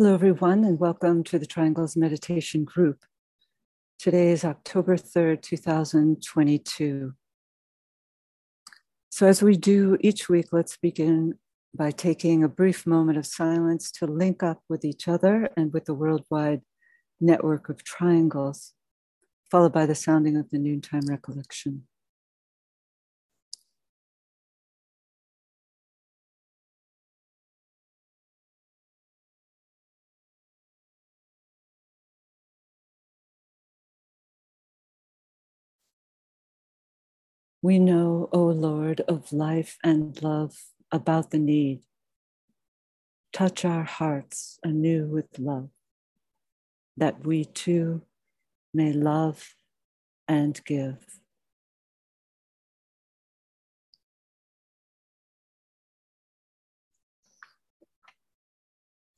Hello, everyone, and welcome to the Triangles Meditation Group. Today is October 3rd, 2022. So, as we do each week, let's begin by taking a brief moment of silence to link up with each other and with the worldwide network of triangles, followed by the sounding of the noontime recollection. We know, O Lord of life and love, about the need. Touch our hearts anew with love, that we too may love and give.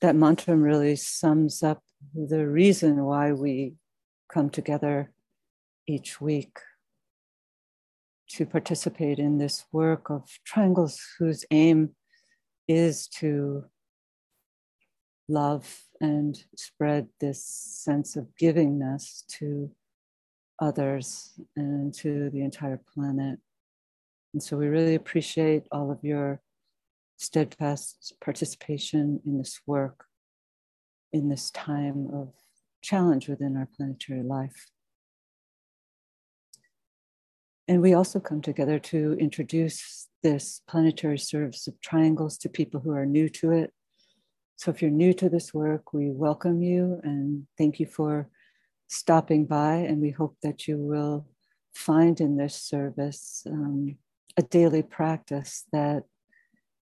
That mantra really sums up the reason why we come together each week to participate in this work of triangles whose aim is to love and spread this sense of givingness to others and to the entire planet. And so we really appreciate all of your steadfast participation in this work in this time of challenge within our planetary life. And we also come together to introduce this planetary service of triangles to people who are new to it. So if you're new to this work, we welcome you and thank you for stopping by. And we hope that you will find in this service um, a daily practice that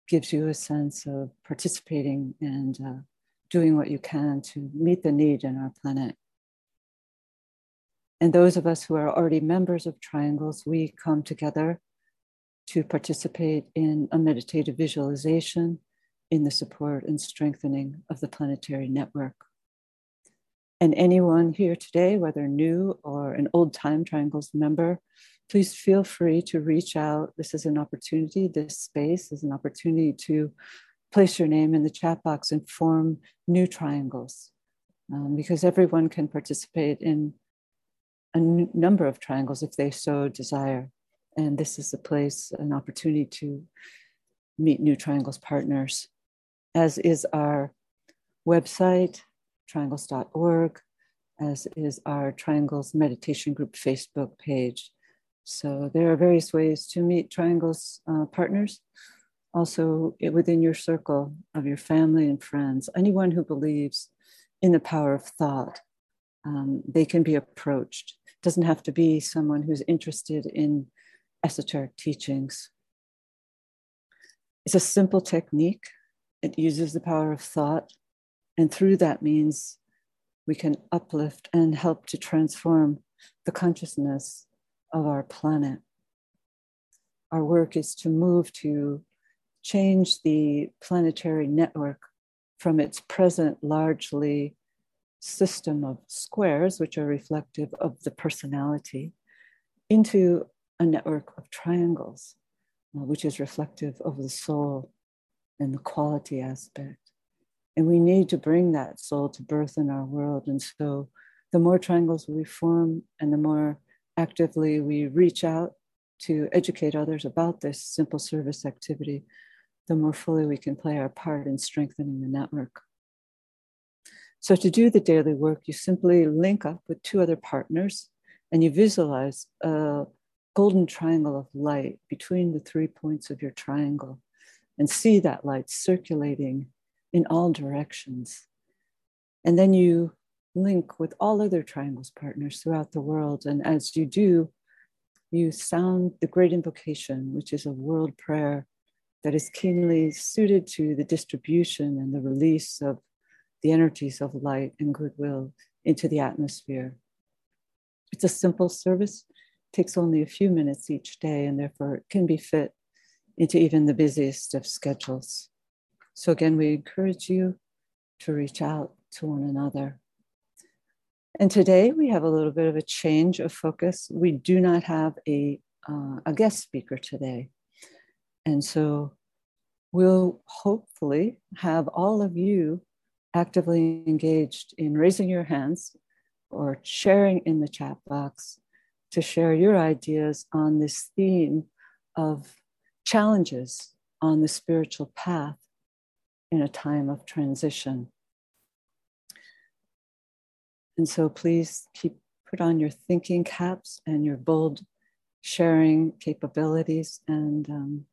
gives you a sense of participating and uh, doing what you can to meet the need in our planet. And those of us who are already members of triangles, we come together to participate in a meditative visualization in the support and strengthening of the planetary network. And anyone here today, whether new or an old time Triangles member, please feel free to reach out. This is an opportunity, this space is an opportunity to place your name in the chat box and form new triangles um, because everyone can participate in a n- number of triangles if they so desire. And this is a place, an opportunity to meet new triangles partners, as is our website, triangles.org, as is our Triangles Meditation Group Facebook page. So there are various ways to meet triangles uh, partners. Also, within your circle of your family and friends, anyone who believes in the power of thought, um, they can be approached doesn't have to be someone who's interested in esoteric teachings. It's a simple technique. It uses the power of thought, and through that means we can uplift and help to transform the consciousness of our planet. Our work is to move to change the planetary network from its present largely system of squares, which are reflective of the personality, into a network of triangles, uh, which is reflective of the soul and the quality aspect. And we need to bring that soul to birth in our world. And so the more triangles we form and the more actively we reach out to educate others about this simple service activity, the more fully we can play our part in strengthening the network. So, to do the daily work, you simply link up with two other partners and you visualize a golden triangle of light between the three points of your triangle and see that light circulating in all directions. And then you link with all other triangles partners throughout the world. And as you do, you sound the great invocation, which is a world prayer that is keenly suited to the distribution and the release of the energies of light and goodwill into the atmosphere. It's a simple service, takes only a few minutes each day, and therefore it can be fit into even the busiest of schedules. So, again, we encourage you to reach out to one another. And today we have a little bit of a change of focus. We do not have a, uh, a guest speaker today. And so we'll hopefully have all of you actively engaged in raising your hands or sharing in the chat box to share your ideas on this theme of challenges on the spiritual path in a time of transition. And so please keep put on your thinking caps and your bold sharing capabilities and um,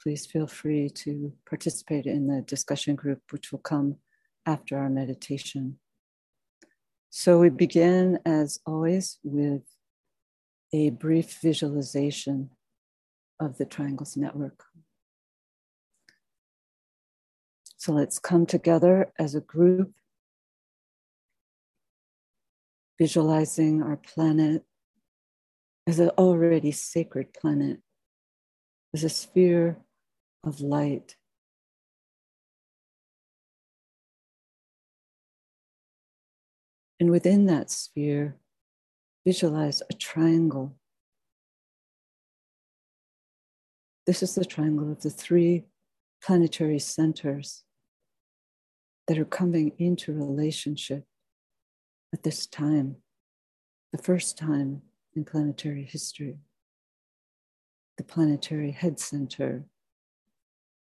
please feel free to participate in the discussion group which will come after our meditation. So we begin, as always, with a brief visualization of the triangles network. So let's come together as a group, visualizing our planet as an already sacred planet, as a sphere of light And within that sphere, visualize a triangle. This is the triangle of the three planetary centers that are coming into relationship at this time, the first time in planetary history. The planetary head center,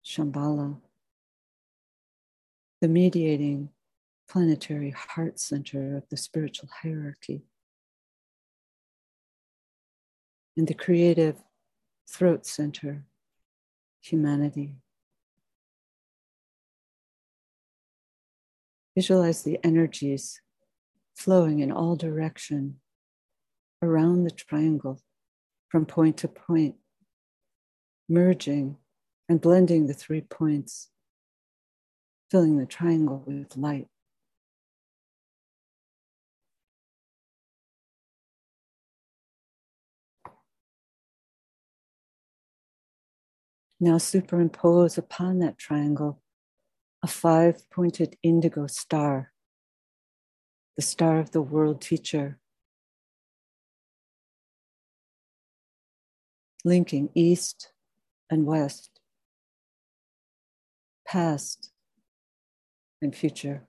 Shambhala, the mediating planetary heart center of the spiritual hierarchy. In the creative throat center, humanity. Visualize the energies flowing in all direction around the triangle from point to point, merging and blending the three points, filling the triangle with light. Now superimpose upon that triangle a five pointed indigo star, the star of the world teacher, linking east and west, past and future,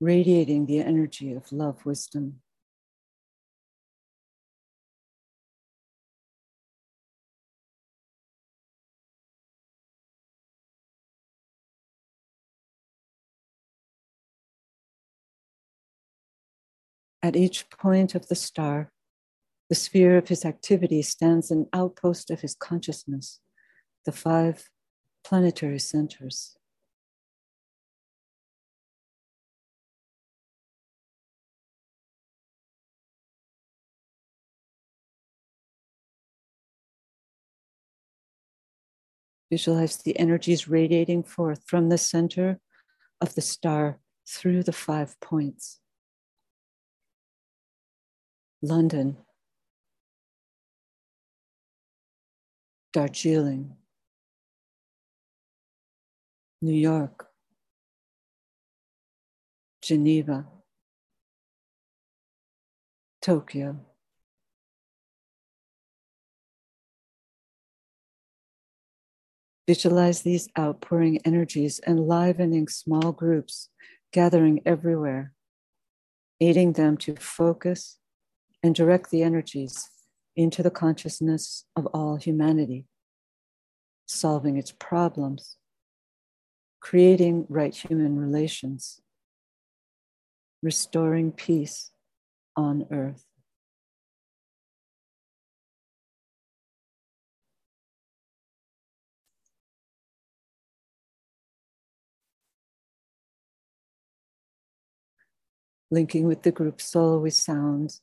radiating the energy of love, wisdom, At each point of the star, the sphere of his activity stands an outpost of his consciousness, the five planetary centers. Visualize the energies radiating forth from the center of the star through the five points. London, Darjeeling, New York, Geneva, Tokyo. Visualize these outpouring energies enlivening small groups gathering everywhere, aiding them to focus and direct the energies into the consciousness of all humanity, solving its problems, creating right human relations, restoring peace on earth. Linking with the group soul with sounds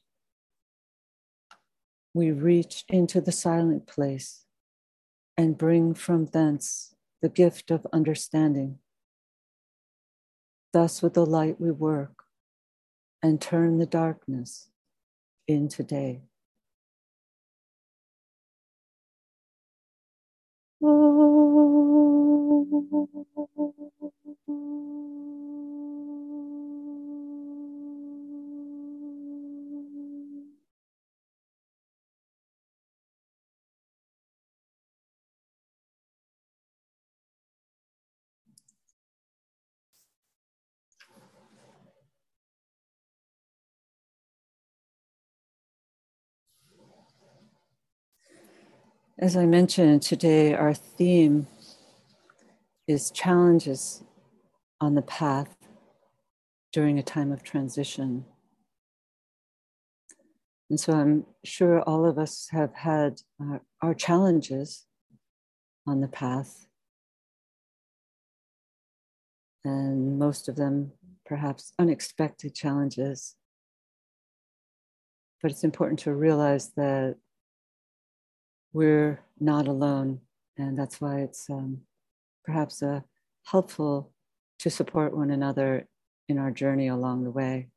we reach into the silent place and bring from thence the gift of understanding. Thus, with the light, we work and turn the darkness into day. Oh. As I mentioned today, our theme is challenges on the path during a time of transition. And so I'm sure all of us have had our, our challenges on the path, and most of them perhaps unexpected challenges. But it's important to realize that we're not alone. And that's why it's um, perhaps uh, helpful to support one another in our journey along the way.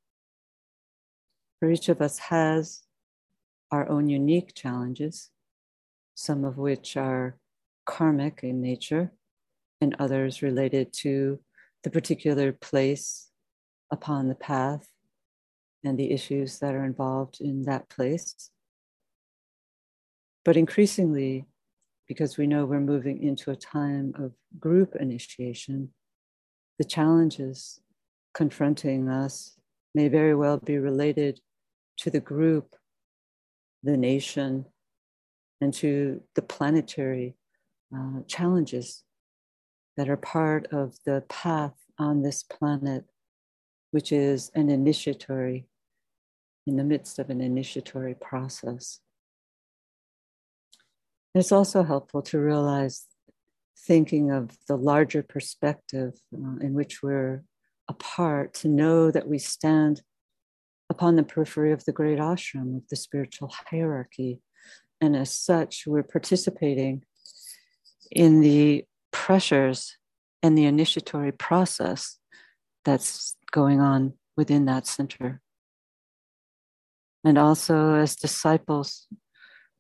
For each of us has our own unique challenges, some of which are karmic in nature, and others related to the particular place upon the path and the issues that are involved in that place. But increasingly, because we know we're moving into a time of group initiation, the challenges confronting us may very well be related to the group, the nation, and to the planetary uh, challenges that are part of the path on this planet, which is an initiatory, in the midst of an initiatory process. It's also helpful to realize thinking of the larger perspective uh, in which we're a part, to know that we stand upon the periphery of the great ashram of the spiritual hierarchy. And as such, we're participating in the pressures and the initiatory process that's going on within that center. And also, as disciples,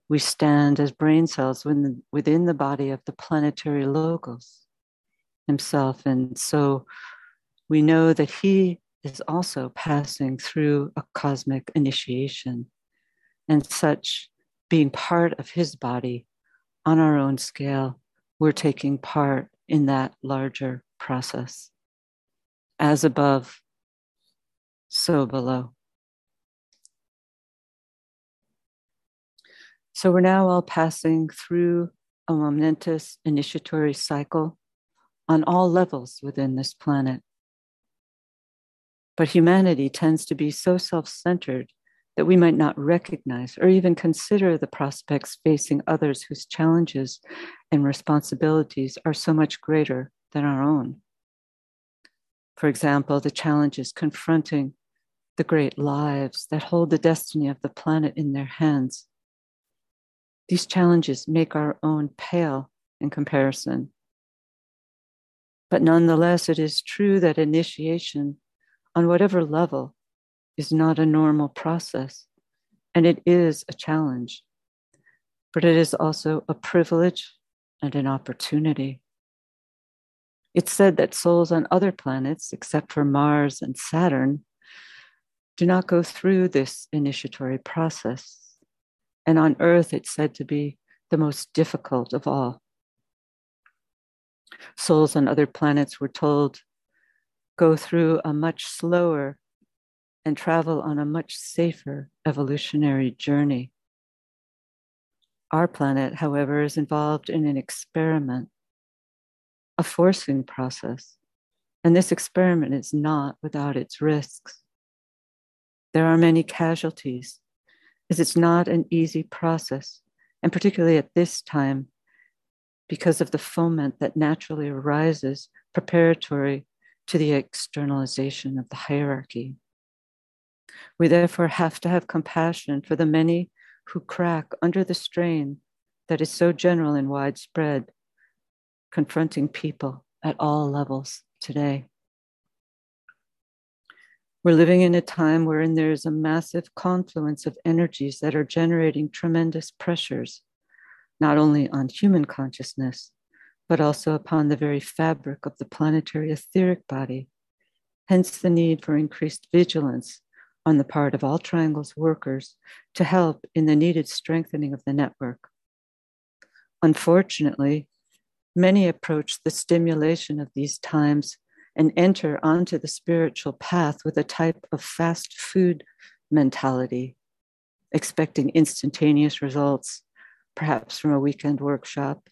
we stand as brain cells within, within the body of the planetary logos himself. And so we know that he is also passing through a cosmic initiation. And such, being part of his body on our own scale, we're taking part in that larger process. As above, so below. So we're now all passing through a momentous initiatory cycle on all levels within this planet. But humanity tends to be so self centered that we might not recognize or even consider the prospects facing others whose challenges and responsibilities are so much greater than our own. For example, the challenges confronting the great lives that hold the destiny of the planet in their hands these challenges make our own pale in comparison. But nonetheless, it is true that initiation, on whatever level, is not a normal process, and it is a challenge. But it is also a privilege and an opportunity. It's said that souls on other planets, except for Mars and Saturn, do not go through this initiatory process. And on earth, it's said to be the most difficult of all. Souls on other planets were told go through a much slower and travel on a much safer evolutionary journey. Our planet, however, is involved in an experiment, a forcing process. And this experiment is not without its risks. There are many casualties is it's not an easy process, and particularly at this time, because of the foment that naturally arises preparatory to the externalization of the hierarchy. We therefore have to have compassion for the many who crack under the strain that is so general and widespread, confronting people at all levels today. We're living in a time wherein there is a massive confluence of energies that are generating tremendous pressures, not only on human consciousness, but also upon the very fabric of the planetary etheric body. Hence, the need for increased vigilance on the part of all Triangle's workers to help in the needed strengthening of the network. Unfortunately, many approach the stimulation of these times and enter onto the spiritual path with a type of fast food mentality, expecting instantaneous results, perhaps from a weekend workshop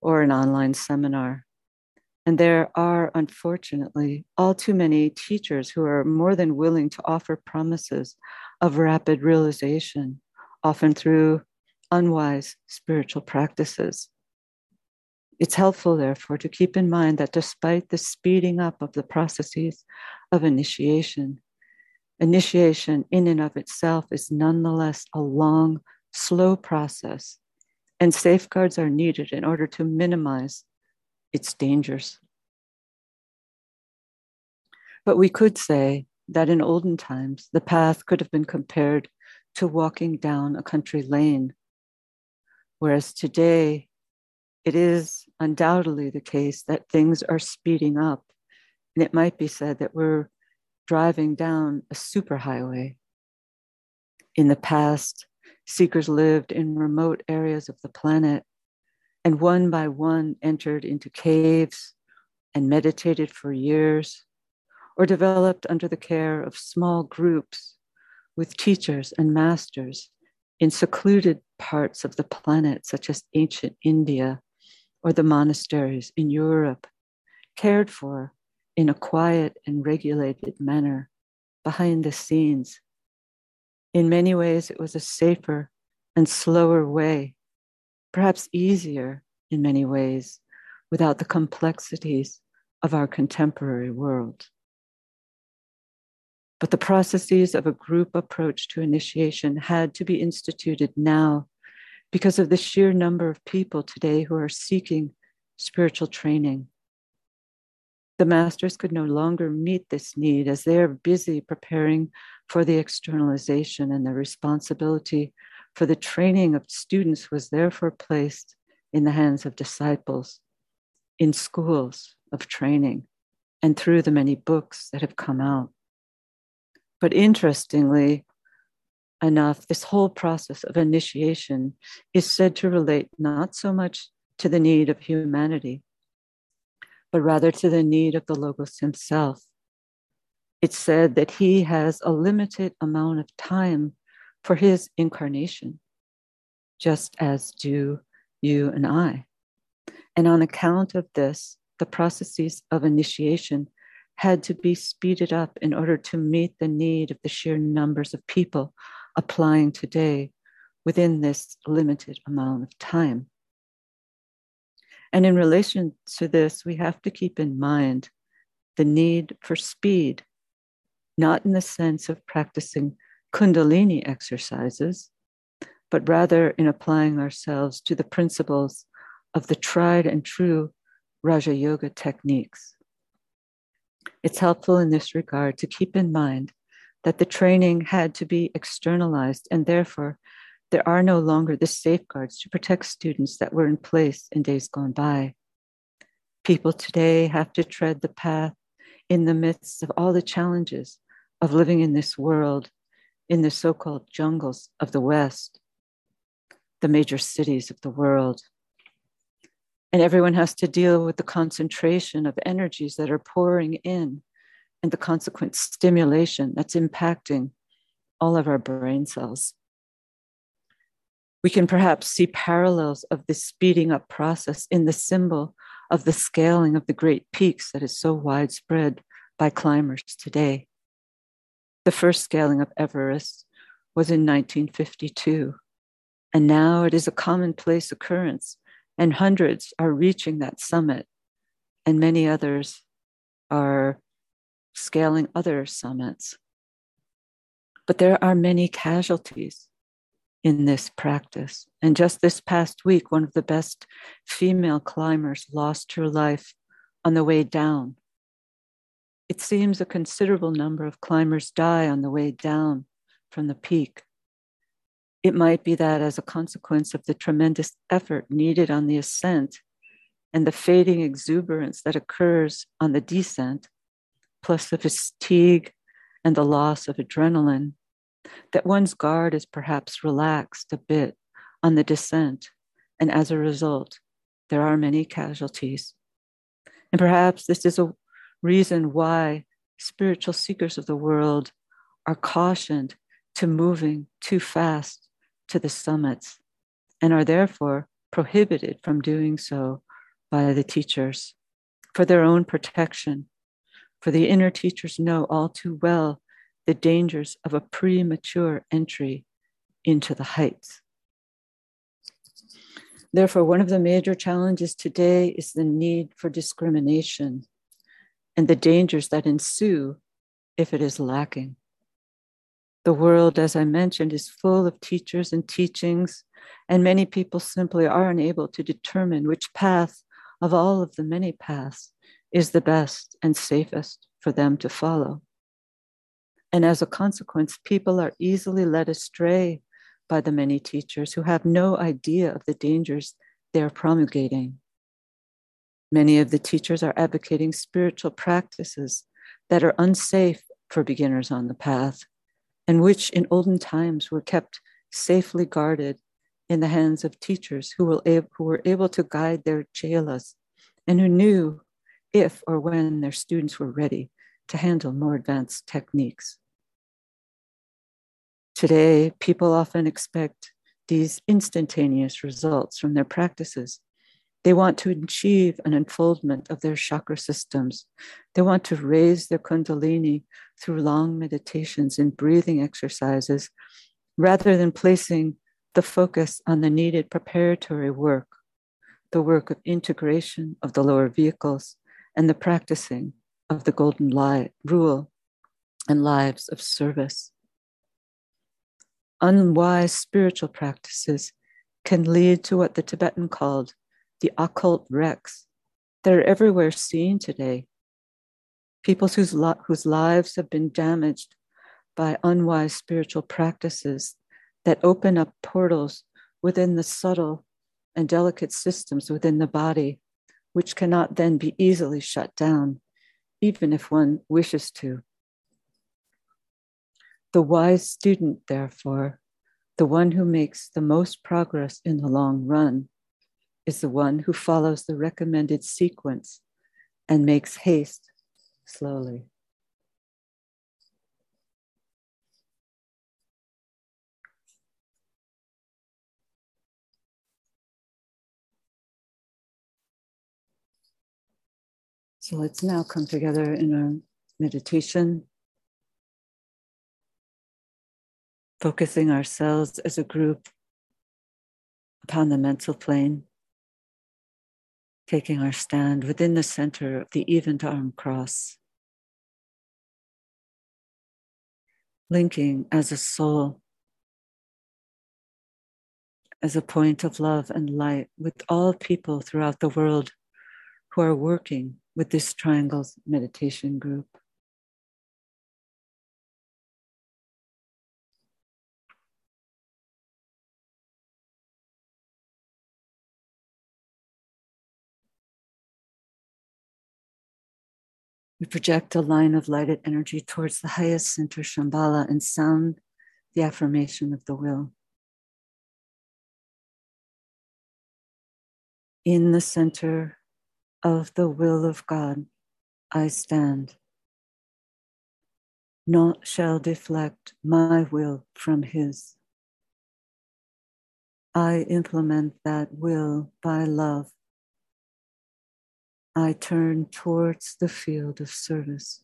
or an online seminar. And there are, unfortunately, all too many teachers who are more than willing to offer promises of rapid realization, often through unwise spiritual practices. It's helpful, therefore, to keep in mind that despite the speeding up of the processes of initiation, initiation in and of itself is nonetheless a long, slow process, and safeguards are needed in order to minimize its dangers. But we could say that in olden times, the path could have been compared to walking down a country lane, whereas today it is undoubtedly the case that things are speeding up. And it might be said that we're driving down a superhighway. In the past, seekers lived in remote areas of the planet and one by one entered into caves and meditated for years or developed under the care of small groups with teachers and masters in secluded parts of the planet, such as ancient India or the monasteries in Europe, cared for in a quiet and regulated manner behind the scenes. In many ways, it was a safer and slower way, perhaps easier in many ways, without the complexities of our contemporary world. But the processes of a group approach to initiation had to be instituted now because of the sheer number of people today who are seeking spiritual training. The masters could no longer meet this need as they are busy preparing for the externalization, and the responsibility for the training of students was therefore placed in the hands of disciples in schools of training and through the many books that have come out. But interestingly, enough, this whole process of initiation is said to relate not so much to the need of humanity, but rather to the need of the Logos himself. It's said that he has a limited amount of time for his incarnation, just as do you and I. And on account of this, the processes of initiation had to be speeded up in order to meet the need of the sheer numbers of people applying today within this limited amount of time. And in relation to this, we have to keep in mind the need for speed, not in the sense of practicing Kundalini exercises, but rather in applying ourselves to the principles of the tried and true Raja Yoga techniques. It's helpful in this regard to keep in mind that the training had to be externalized, and therefore there are no longer the safeguards to protect students that were in place in days gone by. People today have to tread the path in the midst of all the challenges of living in this world, in the so called jungles of the West, the major cities of the world. And everyone has to deal with the concentration of energies that are pouring in and the consequent stimulation that's impacting all of our brain cells. We can perhaps see parallels of this speeding up process in the symbol of the scaling of the great peaks that is so widespread by climbers today. The first scaling of Everest was in 1952, and now it is a commonplace occurrence, and hundreds are reaching that summit, and many others are scaling other summits. But there are many casualties in this practice. And just this past week, one of the best female climbers lost her life on the way down It seems a considerable number of climbers die on the way down from the peak. It might be that as a consequence of the tremendous effort needed on the ascent and the fading exuberance that occurs on the descent, plus the fatigue and the loss of adrenaline, that one's guard is perhaps relaxed a bit on the descent, and as a result, there are many casualties. And perhaps this is a reason why spiritual seekers of the world are cautioned to moving too fast to the summits and are therefore prohibited from doing so by the teachers for their own protection. For the inner teachers know all too well the dangers of a premature entry into the heights. Therefore, one of the major challenges today is the need for discrimination and the dangers that ensue if it is lacking. The world, as I mentioned, is full of teachers and teachings, and many people simply are unable to determine which path of all of the many paths is the best and safest for them to follow. And as a consequence, people are easily led astray by the many teachers who have no idea of the dangers they're promulgating. Many of the teachers are advocating spiritual practices that are unsafe for beginners on the path, and which in olden times were kept safely guarded in the hands of teachers who were able to guide their chelas and who knew if or when their students were ready to handle more advanced techniques. Today, people often expect these instantaneous results from their practices they want to achieve an unfoldment of their chakra systems. They want to raise their kundalini through long meditations and breathing exercises rather than placing the focus on the needed preparatory work, the work of integration of the lower vehicles and the practicing of the golden light, rule and lives of service. Unwise spiritual practices can lead to what the Tibetan called the occult wrecks that are everywhere seen today. People whose, whose lives have been damaged by unwise spiritual practices that open up portals within the subtle and delicate systems within the body, which cannot then be easily shut down, even if one wishes to. The wise student, therefore, the one who makes the most progress in the long run, is the one who follows the recommended sequence and makes haste slowly. So let's now come together in our meditation, focusing ourselves as a group upon the mental plane taking our stand within the center of the event arm cross, linking as a soul, as a point of love and light with all people throughout the world who are working with this triangles meditation group. We project a line of lighted energy towards the highest center, Shambhala, and sound the affirmation of the will. In the center of the will of God, I stand. Naught shall deflect my will from His. I implement that will by love I turn towards the field of service.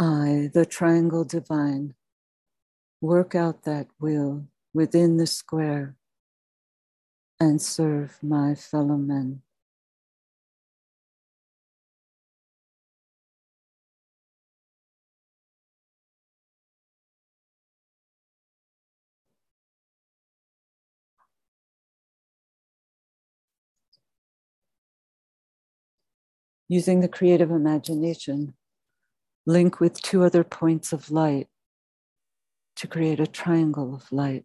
I, the triangle divine, work out that will within the square and serve my fellow men. Using the creative imagination, link with two other points of light to create a triangle of light.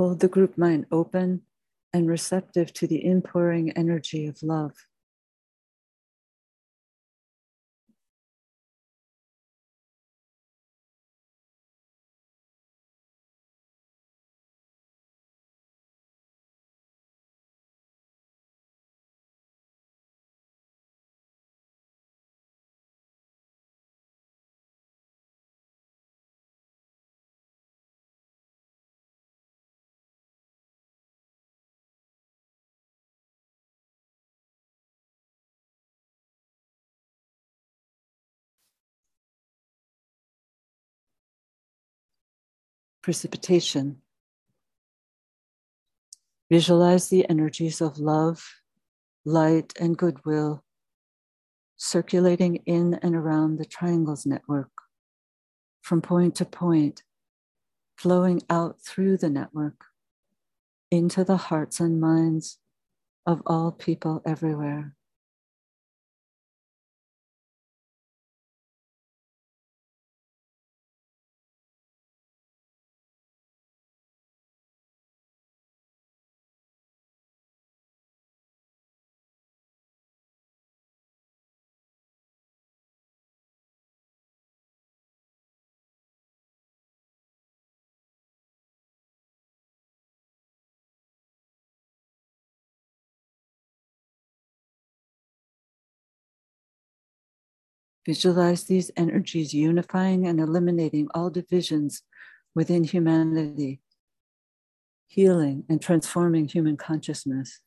Hold the group mind open and receptive to the inpouring energy of love. Precipitation. Visualize the energies of love, light, and goodwill circulating in and around the triangles network from point to point, flowing out through the network into the hearts and minds of all people everywhere. Visualize these energies unifying and eliminating all divisions within humanity, healing and transforming human consciousness,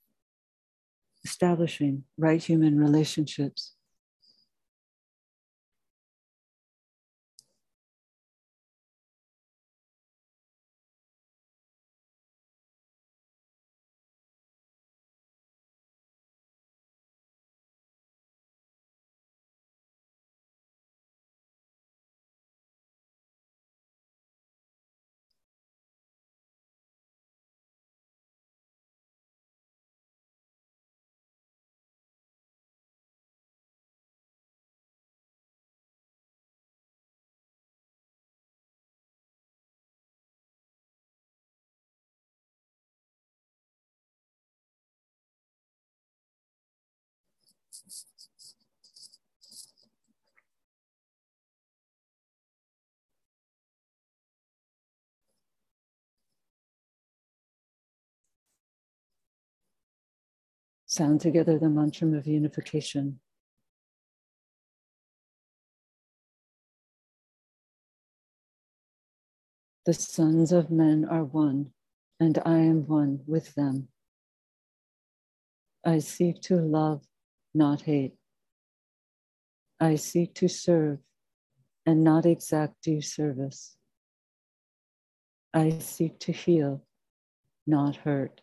establishing right human relationships. Sound together the mantra of unification. The sons of men are one, and I am one with them. I seek to love, not hate. I seek to serve and not exact due service. I seek to heal, not hurt.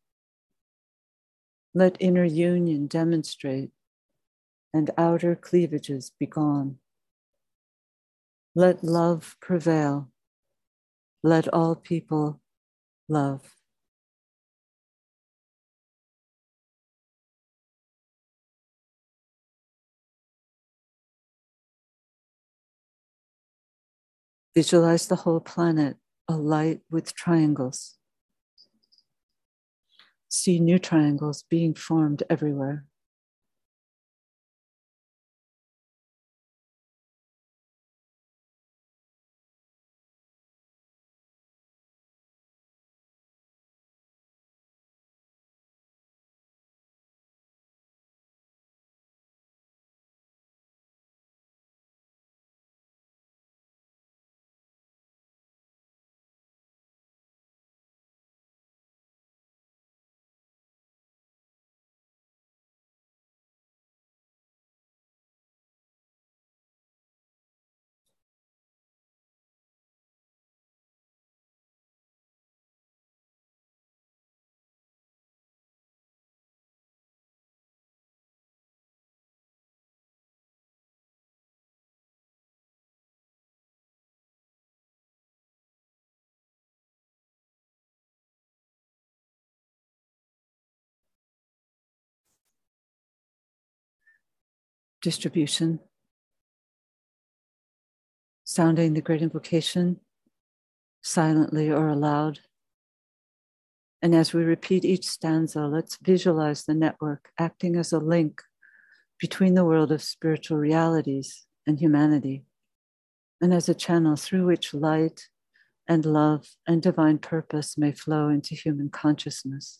let inner union demonstrate and outer cleavages be gone. Let love prevail. Let all people love. Visualize the whole planet alight with triangles see new triangles being formed everywhere. Distribution, sounding the great invocation silently or aloud. And as we repeat each stanza, let's visualize the network acting as a link between the world of spiritual realities and humanity, and as a channel through which light and love and divine purpose may flow into human consciousness.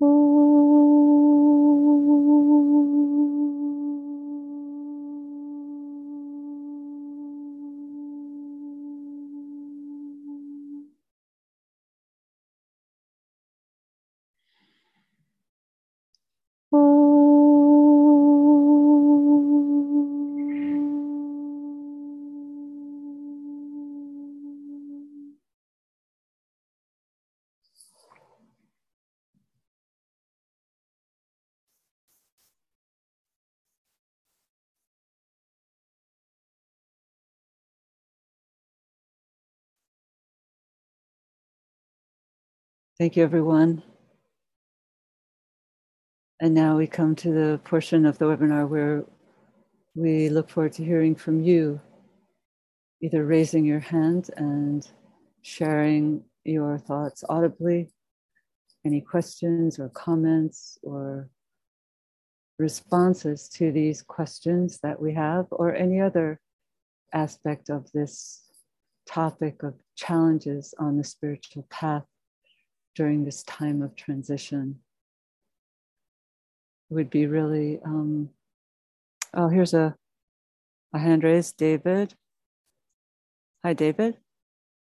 Oh. Thank you, everyone. And now we come to the portion of the webinar where we look forward to hearing from you, either raising your hand and sharing your thoughts audibly, any questions or comments or responses to these questions that we have, or any other aspect of this topic of challenges on the spiritual path during this time of transition. It would be really, um, oh, here's a, a hand raised, David. Hi, David.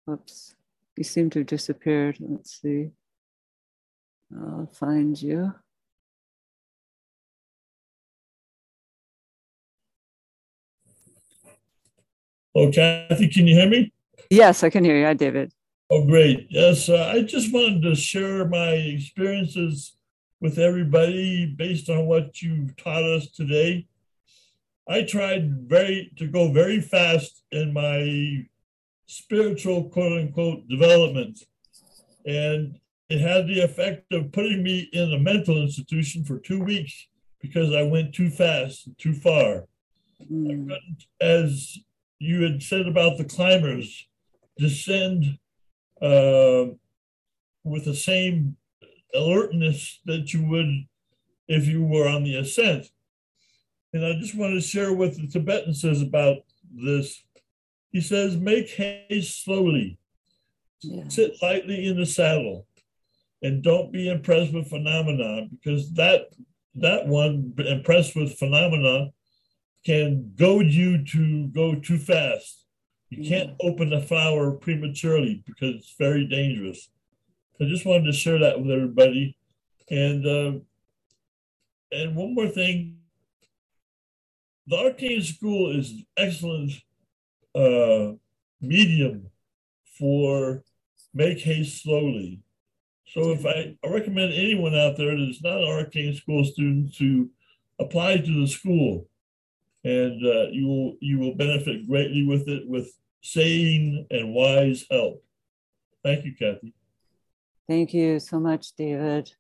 Whoops, you seem to have disappeared. Let's see. I'll find you. Oh, Kathy, can you hear me? Yes, I can hear you. Hi, David. Oh, great. Yes, uh, I just wanted to share my experiences with everybody based on what you've taught us today. I tried very to go very fast in my spiritual quote unquote development. And it had the effect of putting me in a mental institution for two weeks because I went too fast, and too far. Mm. I couldn't, as you had said about the climbers, descend uh, with the same alertness that you would if you were on the ascent. And I just want to share what the Tibetan says about this. He says, make haste slowly, yeah. sit lightly in the saddle, and don't be impressed with phenomena because that that one impressed with phenomena can goad you to go too fast you can't open the flower prematurely because it's very dangerous. I just wanted to share that with everybody. And uh, and one more thing, the arcane school is an excellent uh, medium for make haste slowly. So if I, I recommend anyone out there that's not an arcane school student to apply to the school and uh, you will you will benefit greatly with it with sane and wise help. Thank you, Kathy. Thank you so much, David.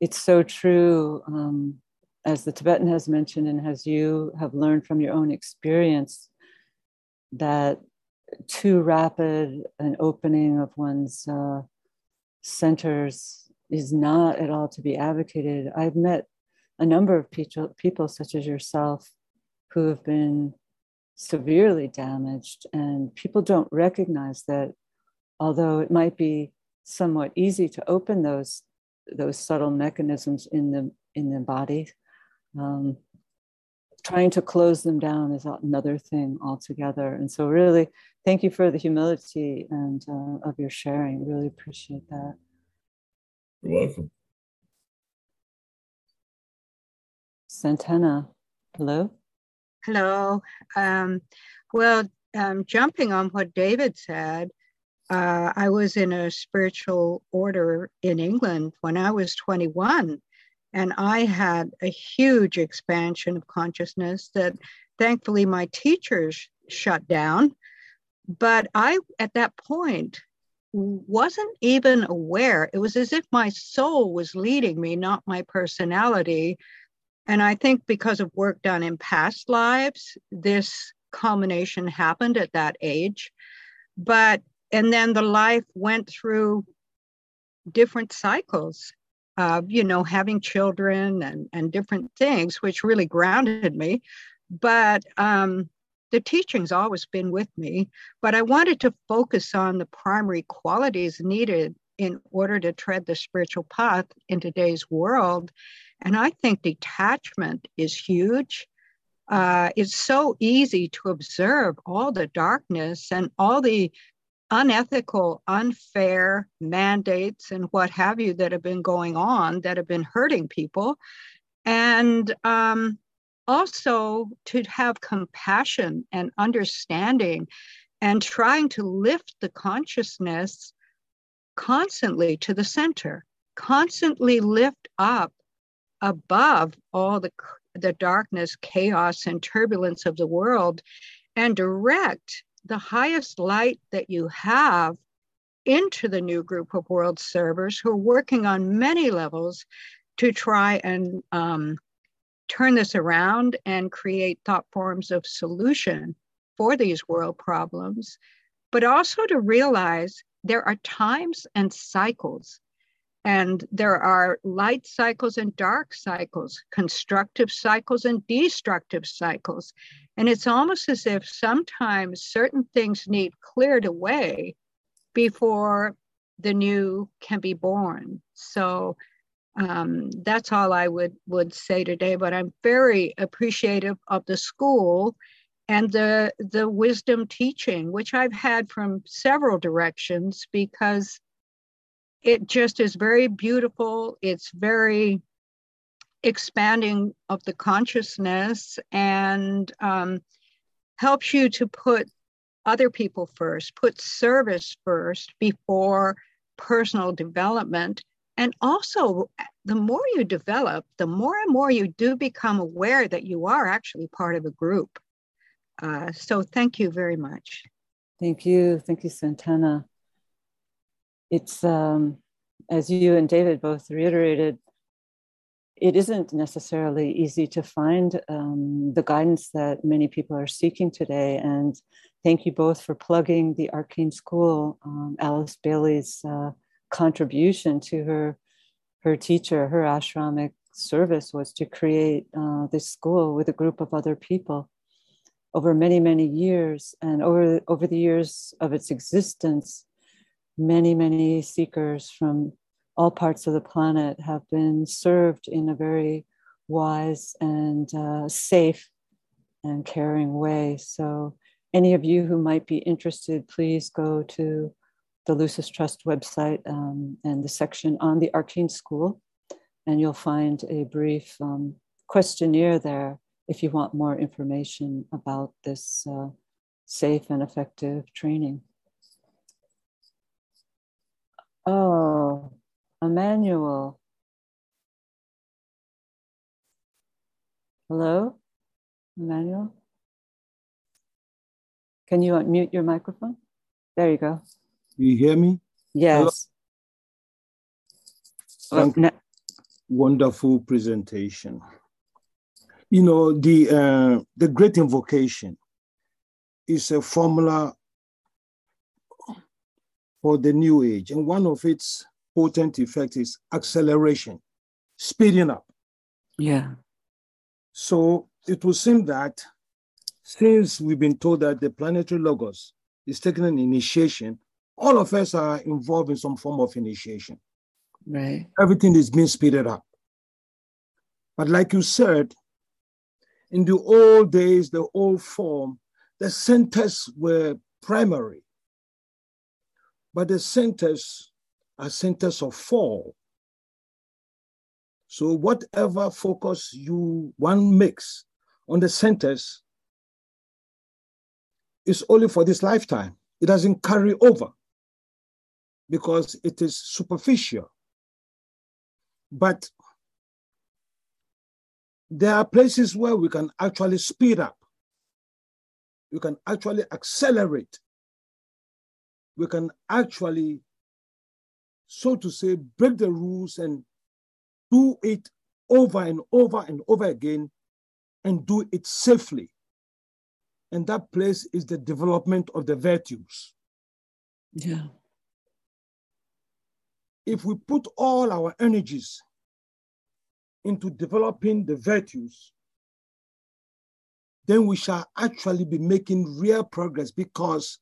It's so true, um, as the Tibetan has mentioned, and as you have learned from your own experience, that too rapid an opening of one's uh, centers is not at all to be advocated. I've met a number of people, people such as yourself who have been severely damaged, and people don't recognize that although it might be somewhat easy to open those those subtle mechanisms in the in the body um, trying to close them down is another thing altogether. And so really thank you for the humility and uh, of your sharing. Really appreciate that. You're welcome. Santana hello Hello. Um, well, um, jumping on what David said, uh, I was in a spiritual order in England when I was 21, and I had a huge expansion of consciousness that thankfully my teachers shut down. But I, at that point, wasn't even aware. It was as if my soul was leading me, not my personality. And I think because of work done in past lives, this culmination happened at that age. But, and then the life went through different cycles of, you know, having children and, and different things, which really grounded me. But um, the teaching's always been with me. But I wanted to focus on the primary qualities needed in order to tread the spiritual path in today's world. And I think detachment is huge. Uh, it's so easy to observe all the darkness and all the unethical, unfair mandates and what have you that have been going on that have been hurting people. And um, also to have compassion and understanding and trying to lift the consciousness constantly to the center, constantly lift up above all the, the darkness, chaos, and turbulence of the world and direct the highest light that you have into the new group of world servers who are working on many levels to try and um, turn this around and create thought forms of solution for these world problems, but also to realize there are times and cycles. And there are light cycles and dark cycles, constructive cycles and destructive cycles. And it's almost as if sometimes certain things need cleared away before the new can be born. So um, that's all I would would say today. But I'm very appreciative of the school and the the wisdom teaching, which I've had from several directions, because it just is very beautiful. It's very expanding of the consciousness and um, helps you to put other people first, put service first before personal development. And also, the more you develop, the more and more you do become aware that you are actually part of a group. Uh, so, thank you very much. Thank you. Thank you, Santana. It's, um, as you and David both reiterated, it isn't necessarily easy to find um, the guidance that many people are seeking today. And thank you both for plugging the Arcane School, um, Alice Bailey's uh, contribution to her her teacher, her ashramic service was to create uh, this school with a group of other people over many many years and over over the years of its existence many many seekers from all parts of the planet have been served in a very wise and uh, safe and caring way so any of you who might be interested please go to the Lucis Trust website um, and the section on the Arcane School, and you'll find a brief um, questionnaire there if you want more information about this uh, safe and effective training. Oh, Emmanuel. Hello, Emmanuel? Can you unmute your microphone? There you go. You hear me? Yes. Thank you. Wonderful presentation. You know, the, uh, the great invocation is a formula for the new age. And one of its potent effects is acceleration, speeding up. Yeah. So it would seem that since we've been told that the planetary logos is taking an initiation all of us are involved in some form of initiation. Right. Everything is being speeded up. But like you said, in the old days, the old form, the centers were primary. But the centers are centers of fall. So whatever focus you one makes on the centers is only for this lifetime. It doesn't carry over because it is superficial. But there are places where we can actually speed up. We can actually accelerate. We can actually, so to say, break the rules and do it over and over and over again and do it safely. And that place is the development of the virtues. Yeah if we put all our energies into developing the virtues, then we shall actually be making real progress because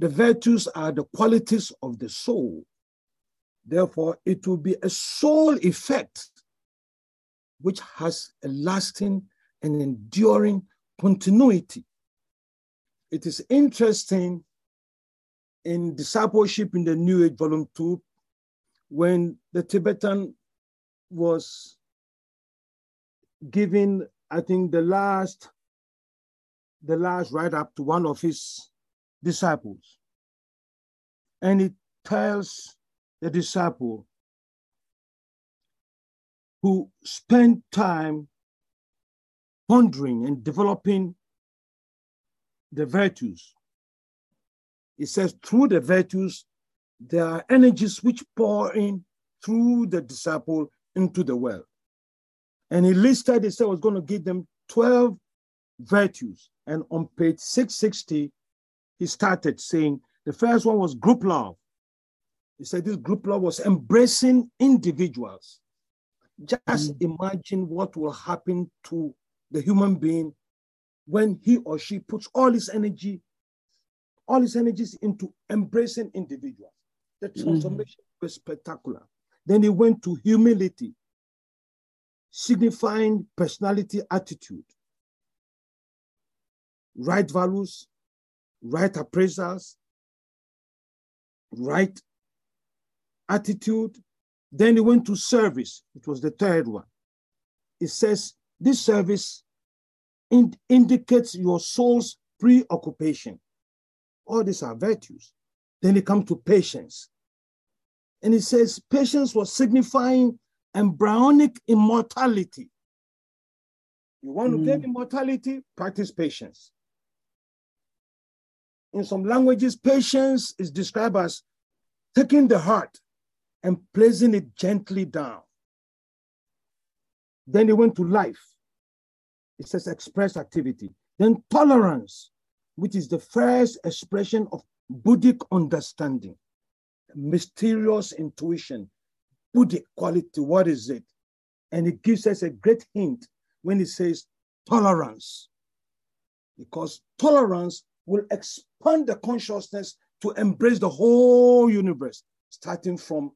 the virtues are the qualities of the soul. Therefore, it will be a soul effect which has a lasting and enduring continuity. It is interesting in Discipleship in the New Age, Volume 2, when the Tibetan was giving, I think, the last, the last write up to one of his disciples. And he tells the disciple who spent time pondering and developing the virtues. He says, through the virtues, there are energies which pour in through the disciple into the world. And he listed, he said, was going to give them 12 virtues. And on page 660, he started saying the first one was group love. He said this group love was embracing individuals. Just mm. imagine what will happen to the human being when he or she puts all his energy, all his energies into embracing individuals. The mm. transformation mm. was spectacular. Then he went to humility, signifying personality attitude, right values, right appraisals, right attitude. Then he went to service, it was the third one. It says, This service in, indicates your soul's preoccupation. All these are virtues. Then he comes to patience. And he says, Patience was signifying embryonic immortality. You want to mm. gain immortality? Practice patience. In some languages, patience is described as taking the heart and placing it gently down. Then he went to life. It says express activity. Then tolerance, which is the first expression of Buddhic understanding, mysterious intuition, Buddhic quality. What is it? And it gives us a great hint when it says tolerance, because tolerance will expand the consciousness to embrace the whole universe, starting from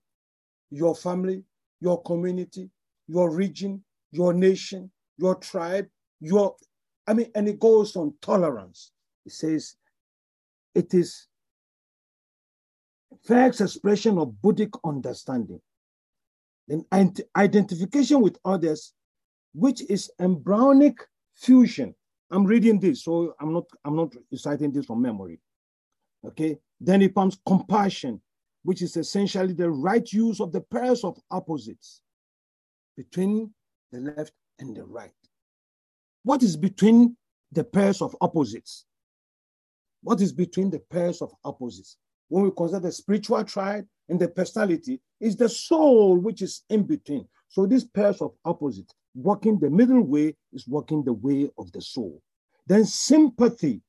your family, your community, your region, your nation, your tribe, your, I mean, and it goes on tolerance. It says it is first expression of Buddhic understanding. Then identification with others, which is embryonic fusion. I'm reading this, so I'm not I'm not reciting this from memory. Okay. Then it comes compassion, which is essentially the right use of the pairs of opposites between the left and the right. What is between the pairs of opposites? What is between the pairs of opposites? When we consider the spiritual triad and the personality, is the soul which is in between. So these pairs of opposites, walking the middle way is walking the way of the soul. Then sympathy.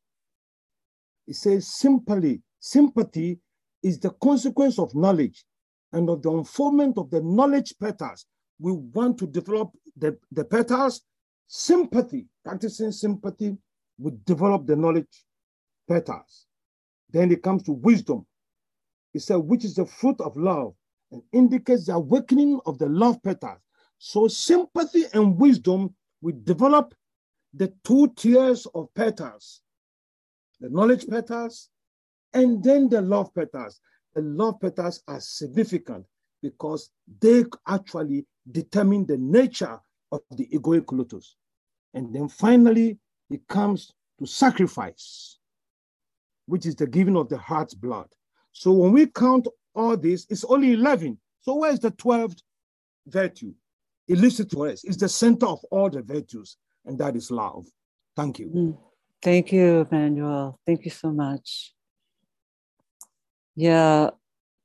It says simply, sympathy is the consequence of knowledge and of the unfoldment of the knowledge petals. We want to develop the, the petals, sympathy, practicing sympathy, we develop the knowledge petals. Then it comes to wisdom. It said, which is the fruit of love and indicates the awakening of the love petals. So sympathy and wisdom, we develop the two tiers of petals, the knowledge petals and then the love petals. The love petals are significant because they actually determine the nature of the egoic lotus. And then finally, it comes to sacrifice, which is the giving of the heart's blood. So when we count all this, it's only 11. So where's the 12th virtue? It listed to us. It's the center of all the virtues, and that is love. Thank you. Mm. Thank you, Emmanuel. Thank you so much. Yeah,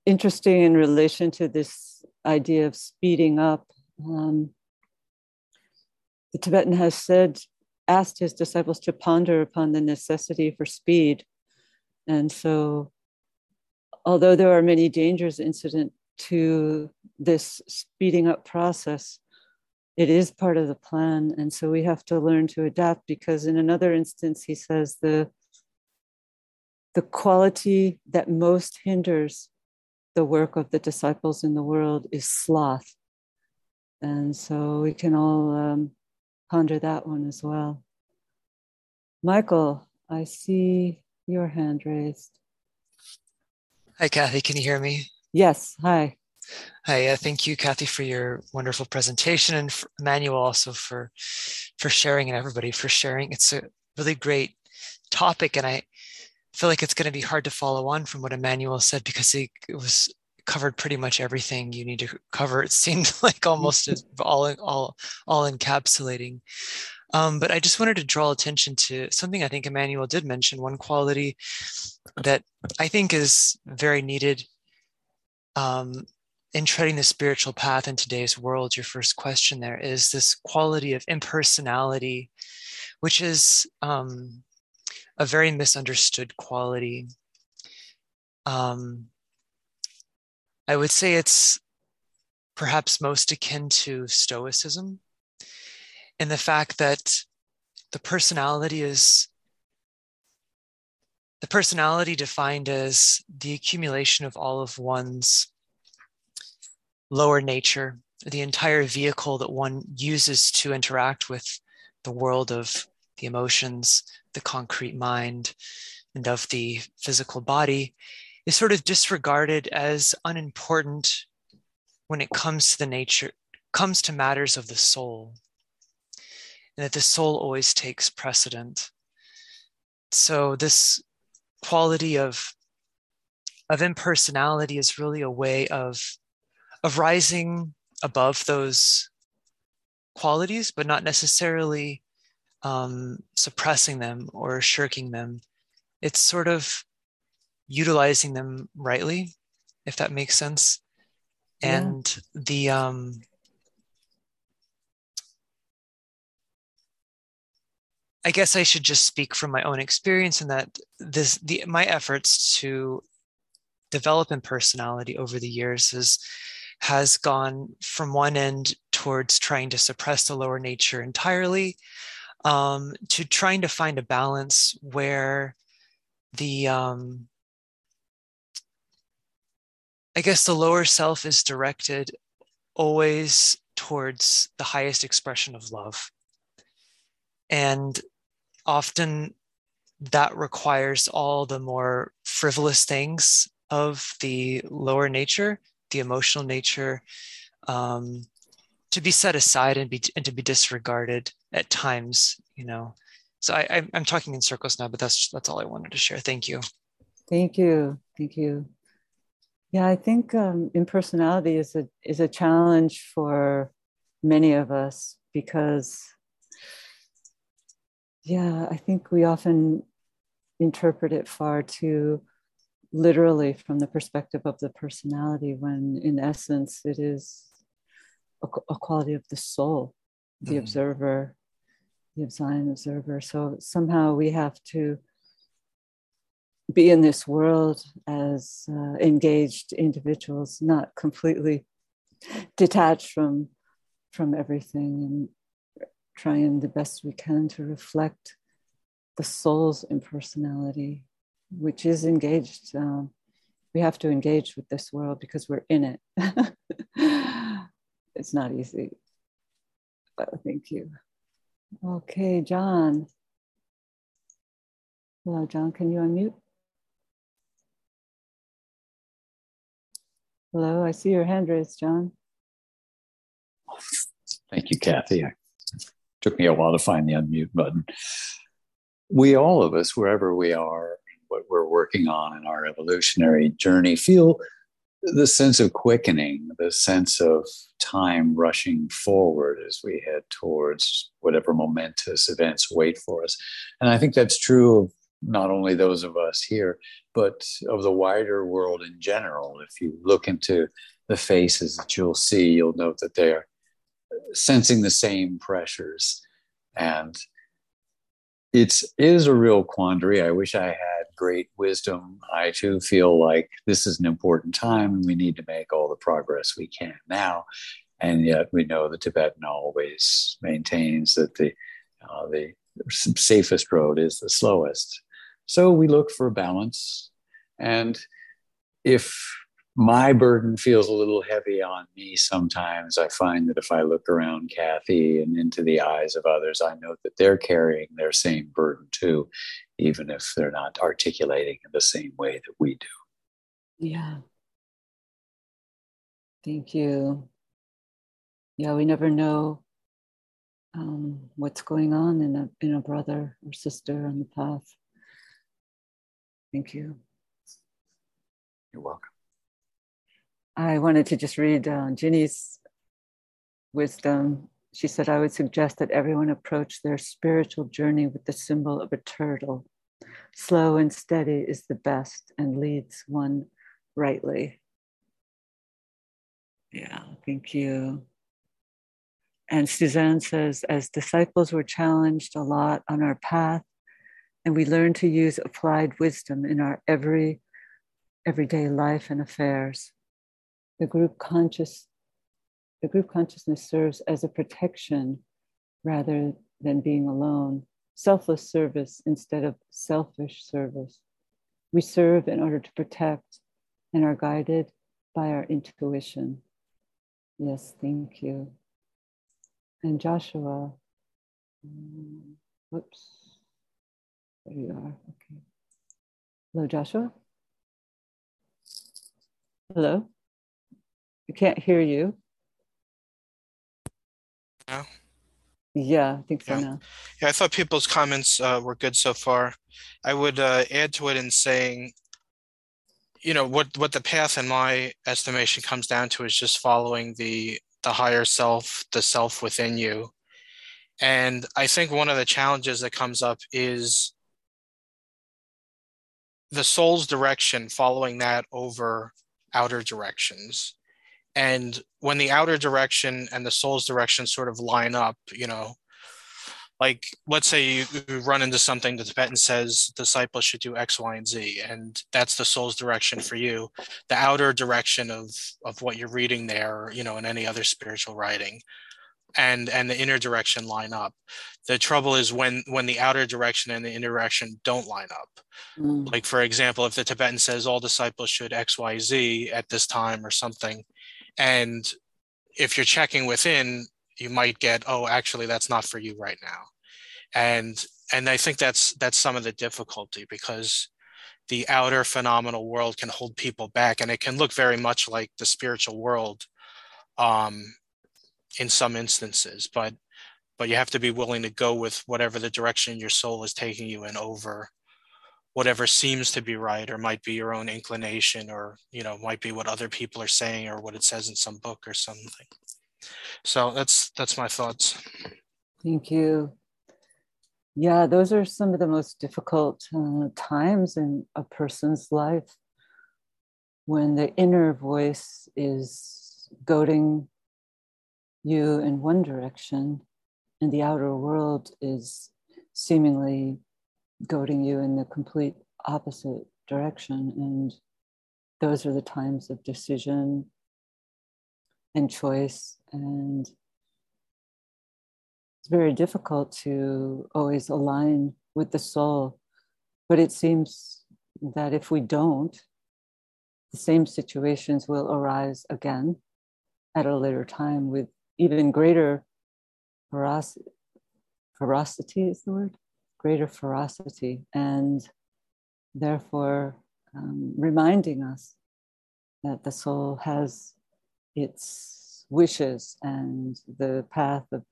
interesting in relation to this idea of speeding up. Um, the Tibetan has said, asked his disciples to ponder upon the necessity for speed. And so, although there are many dangers incident to this speeding up process, it is part of the plan. And so we have to learn to adapt because, in another instance, he says the the quality that most hinders the work of the disciples in the world is sloth. And so we can all um, ponder that one as well. Michael, I see your hand raised. Hi, Kathy. Can you hear me? Yes. Hi. Hi. Uh, thank you, Kathy, for your wonderful presentation, and for Emmanuel also for for sharing, and everybody for sharing. It's a really great topic, and I feel like it's going to be hard to follow on from what Emmanuel said because it, it was covered pretty much everything you need to cover. It seemed like almost all all all encapsulating. Um, but I just wanted to draw attention to something I think Emmanuel did mention. One quality that I think is very needed um, in treading the spiritual path in today's world, your first question there is this quality of impersonality, which is um, a very misunderstood quality. Um, I would say it's perhaps most akin to Stoicism in the fact that the personality is the personality defined as the accumulation of all of one's lower nature, the entire vehicle that one uses to interact with the world of the emotions, the concrete mind, and of the physical body, is sort of disregarded as unimportant when it comes to the nature, comes to matters of the soul, and that the soul always takes precedent. So this quality of of impersonality is really a way of of rising above those qualities, but not necessarily um, suppressing them or shirking them. It's sort of utilizing them rightly, if that makes sense. Yeah. And the um, I guess I should just speak from my own experience in that this the my efforts to develop in personality over the years is has gone from one end towards trying to suppress the lower nature entirely um, to trying to find a balance where the um, I guess the lower self is directed always towards the highest expression of love. And often that requires all the more frivolous things of the lower nature the emotional nature um, to be set aside and be and to be disregarded at times you know. So I, i'm talking in circles now but that's that's all i wanted to share. Thank you. Thank you. Thank you. Yeah i think um, impersonality is a is a challenge for many of us because yeah i think we often interpret it far too literally from the perspective of the personality, when in essence it is a, a quality of the soul, the mm-hmm. observer, the Zion observer. So somehow we have to be in this world as uh, engaged individuals, not completely detached from from everything, and trying the best we can to reflect the soul's impersonality which is engaged. Um, we have to engage with this world because we're in it. it's not easy. But thank you. Okay, John. Hello, John. Can you unmute? Hello, I see your hand raised, John. Thank you, Kathy. It took me a while to find the unmute button. We, all of us, wherever we are, what we're working on in our evolutionary journey feel the sense of quickening, the sense of time rushing forward as we head towards whatever momentous events wait for us. And I think that's true of not only those of us here, but of the wider world in general. If you look into the faces that you'll see, you'll note that they are sensing the same pressures. And it is a real quandary. I wish I had great wisdom. I too feel like this is an important time and we need to make all the progress we can now. And yet we know the Tibetan always maintains that the, uh, the safest road is the slowest. So we look for balance. And if my burden feels a little heavy on me sometimes. I find that if I look around Kathy and into the eyes of others, I know that they're carrying their same burden too, even if they're not articulating in the same way that we do. Yeah. Thank you. Yeah, we never know um, what's going on in a in a brother or sister on the path. Thank you. You're welcome. I wanted to just read uh, Ginny's wisdom. She said, I would suggest that everyone approach their spiritual journey with the symbol of a turtle. Slow and steady is the best and leads one rightly. Yeah, thank you. And Suzanne says, as disciples, we're challenged a lot on our path, and we learn to use applied wisdom in our every everyday life and affairs. The group conscious, the group consciousness serves as a protection rather than being alone, selfless service instead of selfish service. We serve in order to protect and are guided by our intuition. Yes, thank you. And Joshua, um, whoops, there you are. Okay. Hello, Joshua. Hello. I can't hear you. No. Yeah, I think so Yeah. now. Yeah, I thought people's comments uh, were good so far. I would uh, add to it in saying, you know, what what the path in my estimation comes down to is just following the the higher self, the self within you. And I think one of the challenges that comes up is the soul's direction, following that over outer directions. And when the outer direction and the soul's direction sort of line up, you know, like let's say you, you run into something the Tibetan says disciples should do X, Y, and Z, and that's the soul's direction for you. The outer direction of of what you're reading there, you know, in any other spiritual writing, and and the inner direction line up. The trouble is when when the outer direction and the inner direction don't line up. Mm, Like for example, if the Tibetan says all disciples should X, Y, Z at this time or something, and if you're checking within, you might get, oh, actually, that's not for you right now. And and I think that's that's some of the difficulty because the outer phenomenal world can hold people back, and it can look very much like the spiritual world, um, in some instances. But but you have to be willing to go with whatever the direction your soul is taking you in over whatever seems to be right or might be your own inclination or you know might be what other people are saying or what it says in some book or something so that's that's my thoughts Thank you. Yeah, those are some of the most difficult uh, times in a person's life when the inner voice is goading you in one direction and the outer world is seemingly goading you in the complete opposite direction. And those are the times of decision and choice. And it's very difficult to always align with the soul. But it seems that if we don't, the same situations will arise again at a later time with even greater ferocity. Ferocity is the word? Greater ferocity. And therefore, um, reminding us that the soul has its wishes and the path of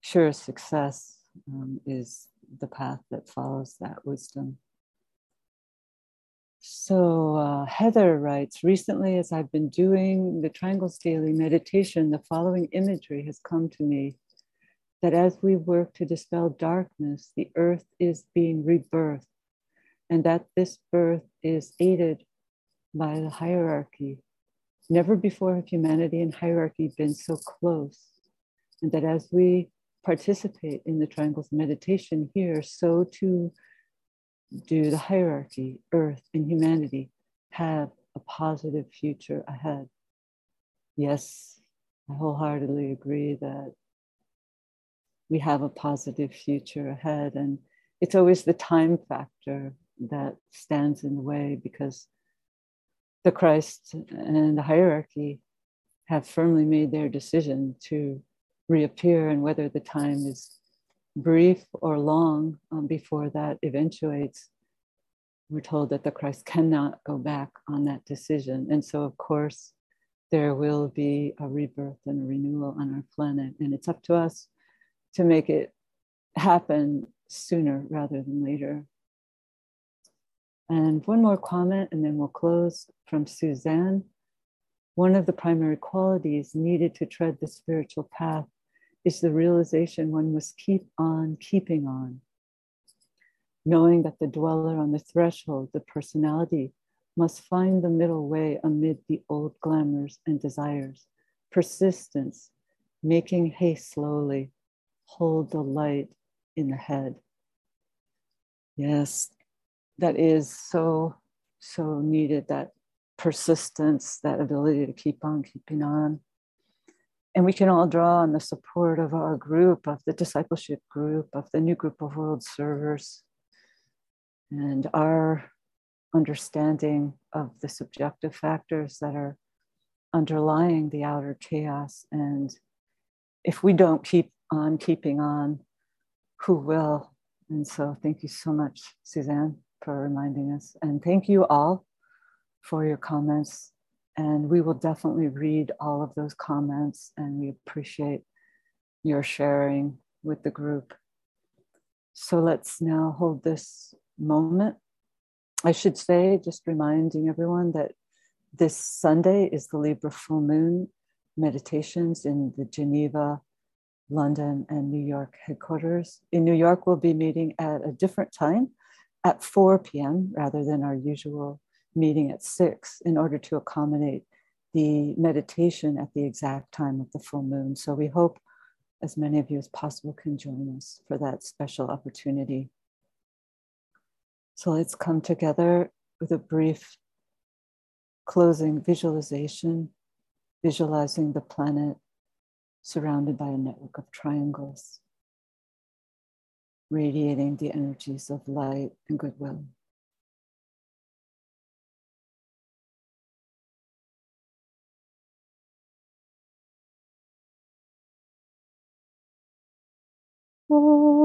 sure success um, is the path that follows that wisdom. So, uh, Heather writes Recently, as I've been doing the Triangles Daily meditation, the following imagery has come to me that as we work to dispel darkness, the earth is being rebirthed, and that this birth is aided by the hierarchy. Never before have humanity and hierarchy been so close, and that as we participate in the triangles meditation here, so too do the hierarchy, earth, and humanity have a positive future ahead. Yes, I wholeheartedly agree that we have a positive future ahead. And it's always the time factor that stands in the way because the Christ and the hierarchy have firmly made their decision to reappear, and whether the time is brief or long um, before that eventuates, we're told that the Christ cannot go back on that decision. And so, of course, there will be a rebirth and a renewal on our planet. And it's up to us to make it happen sooner rather than later. And one more comment, and then we'll close from Suzanne. One of the primary qualities needed to tread the spiritual path is the realization one must keep on keeping on. Knowing that the dweller on the threshold, the personality, must find the middle way amid the old glamours and desires persistence, making haste slowly, hold the light in the head. Yes, that is so, so needed that persistence, that ability to keep on keeping on. And we can all draw on the support of our group, of the discipleship group, of the new group of world servers, and our understanding of the subjective factors that are underlying the outer chaos. And if we don't keep on keeping on, who will? And so, thank you so much, Suzanne, for reminding us. And thank you all for your comments. And we will definitely read all of those comments, and we appreciate your sharing with the group. So let's now hold this moment. I should say, just reminding everyone that this Sunday is the Libra full moon meditations in the Geneva, London, and New York headquarters. In New York, we'll be meeting at a different time at 4 p.m. rather than our usual meeting at 6 in order to accommodate the meditation at the exact time of the full moon. So we hope as many of you as possible can join us for that special opportunity. So let's come together with a brief closing visualization, visualizing the planet surrounded by a network of triangles, radiating the energies of light and goodwill. Oh.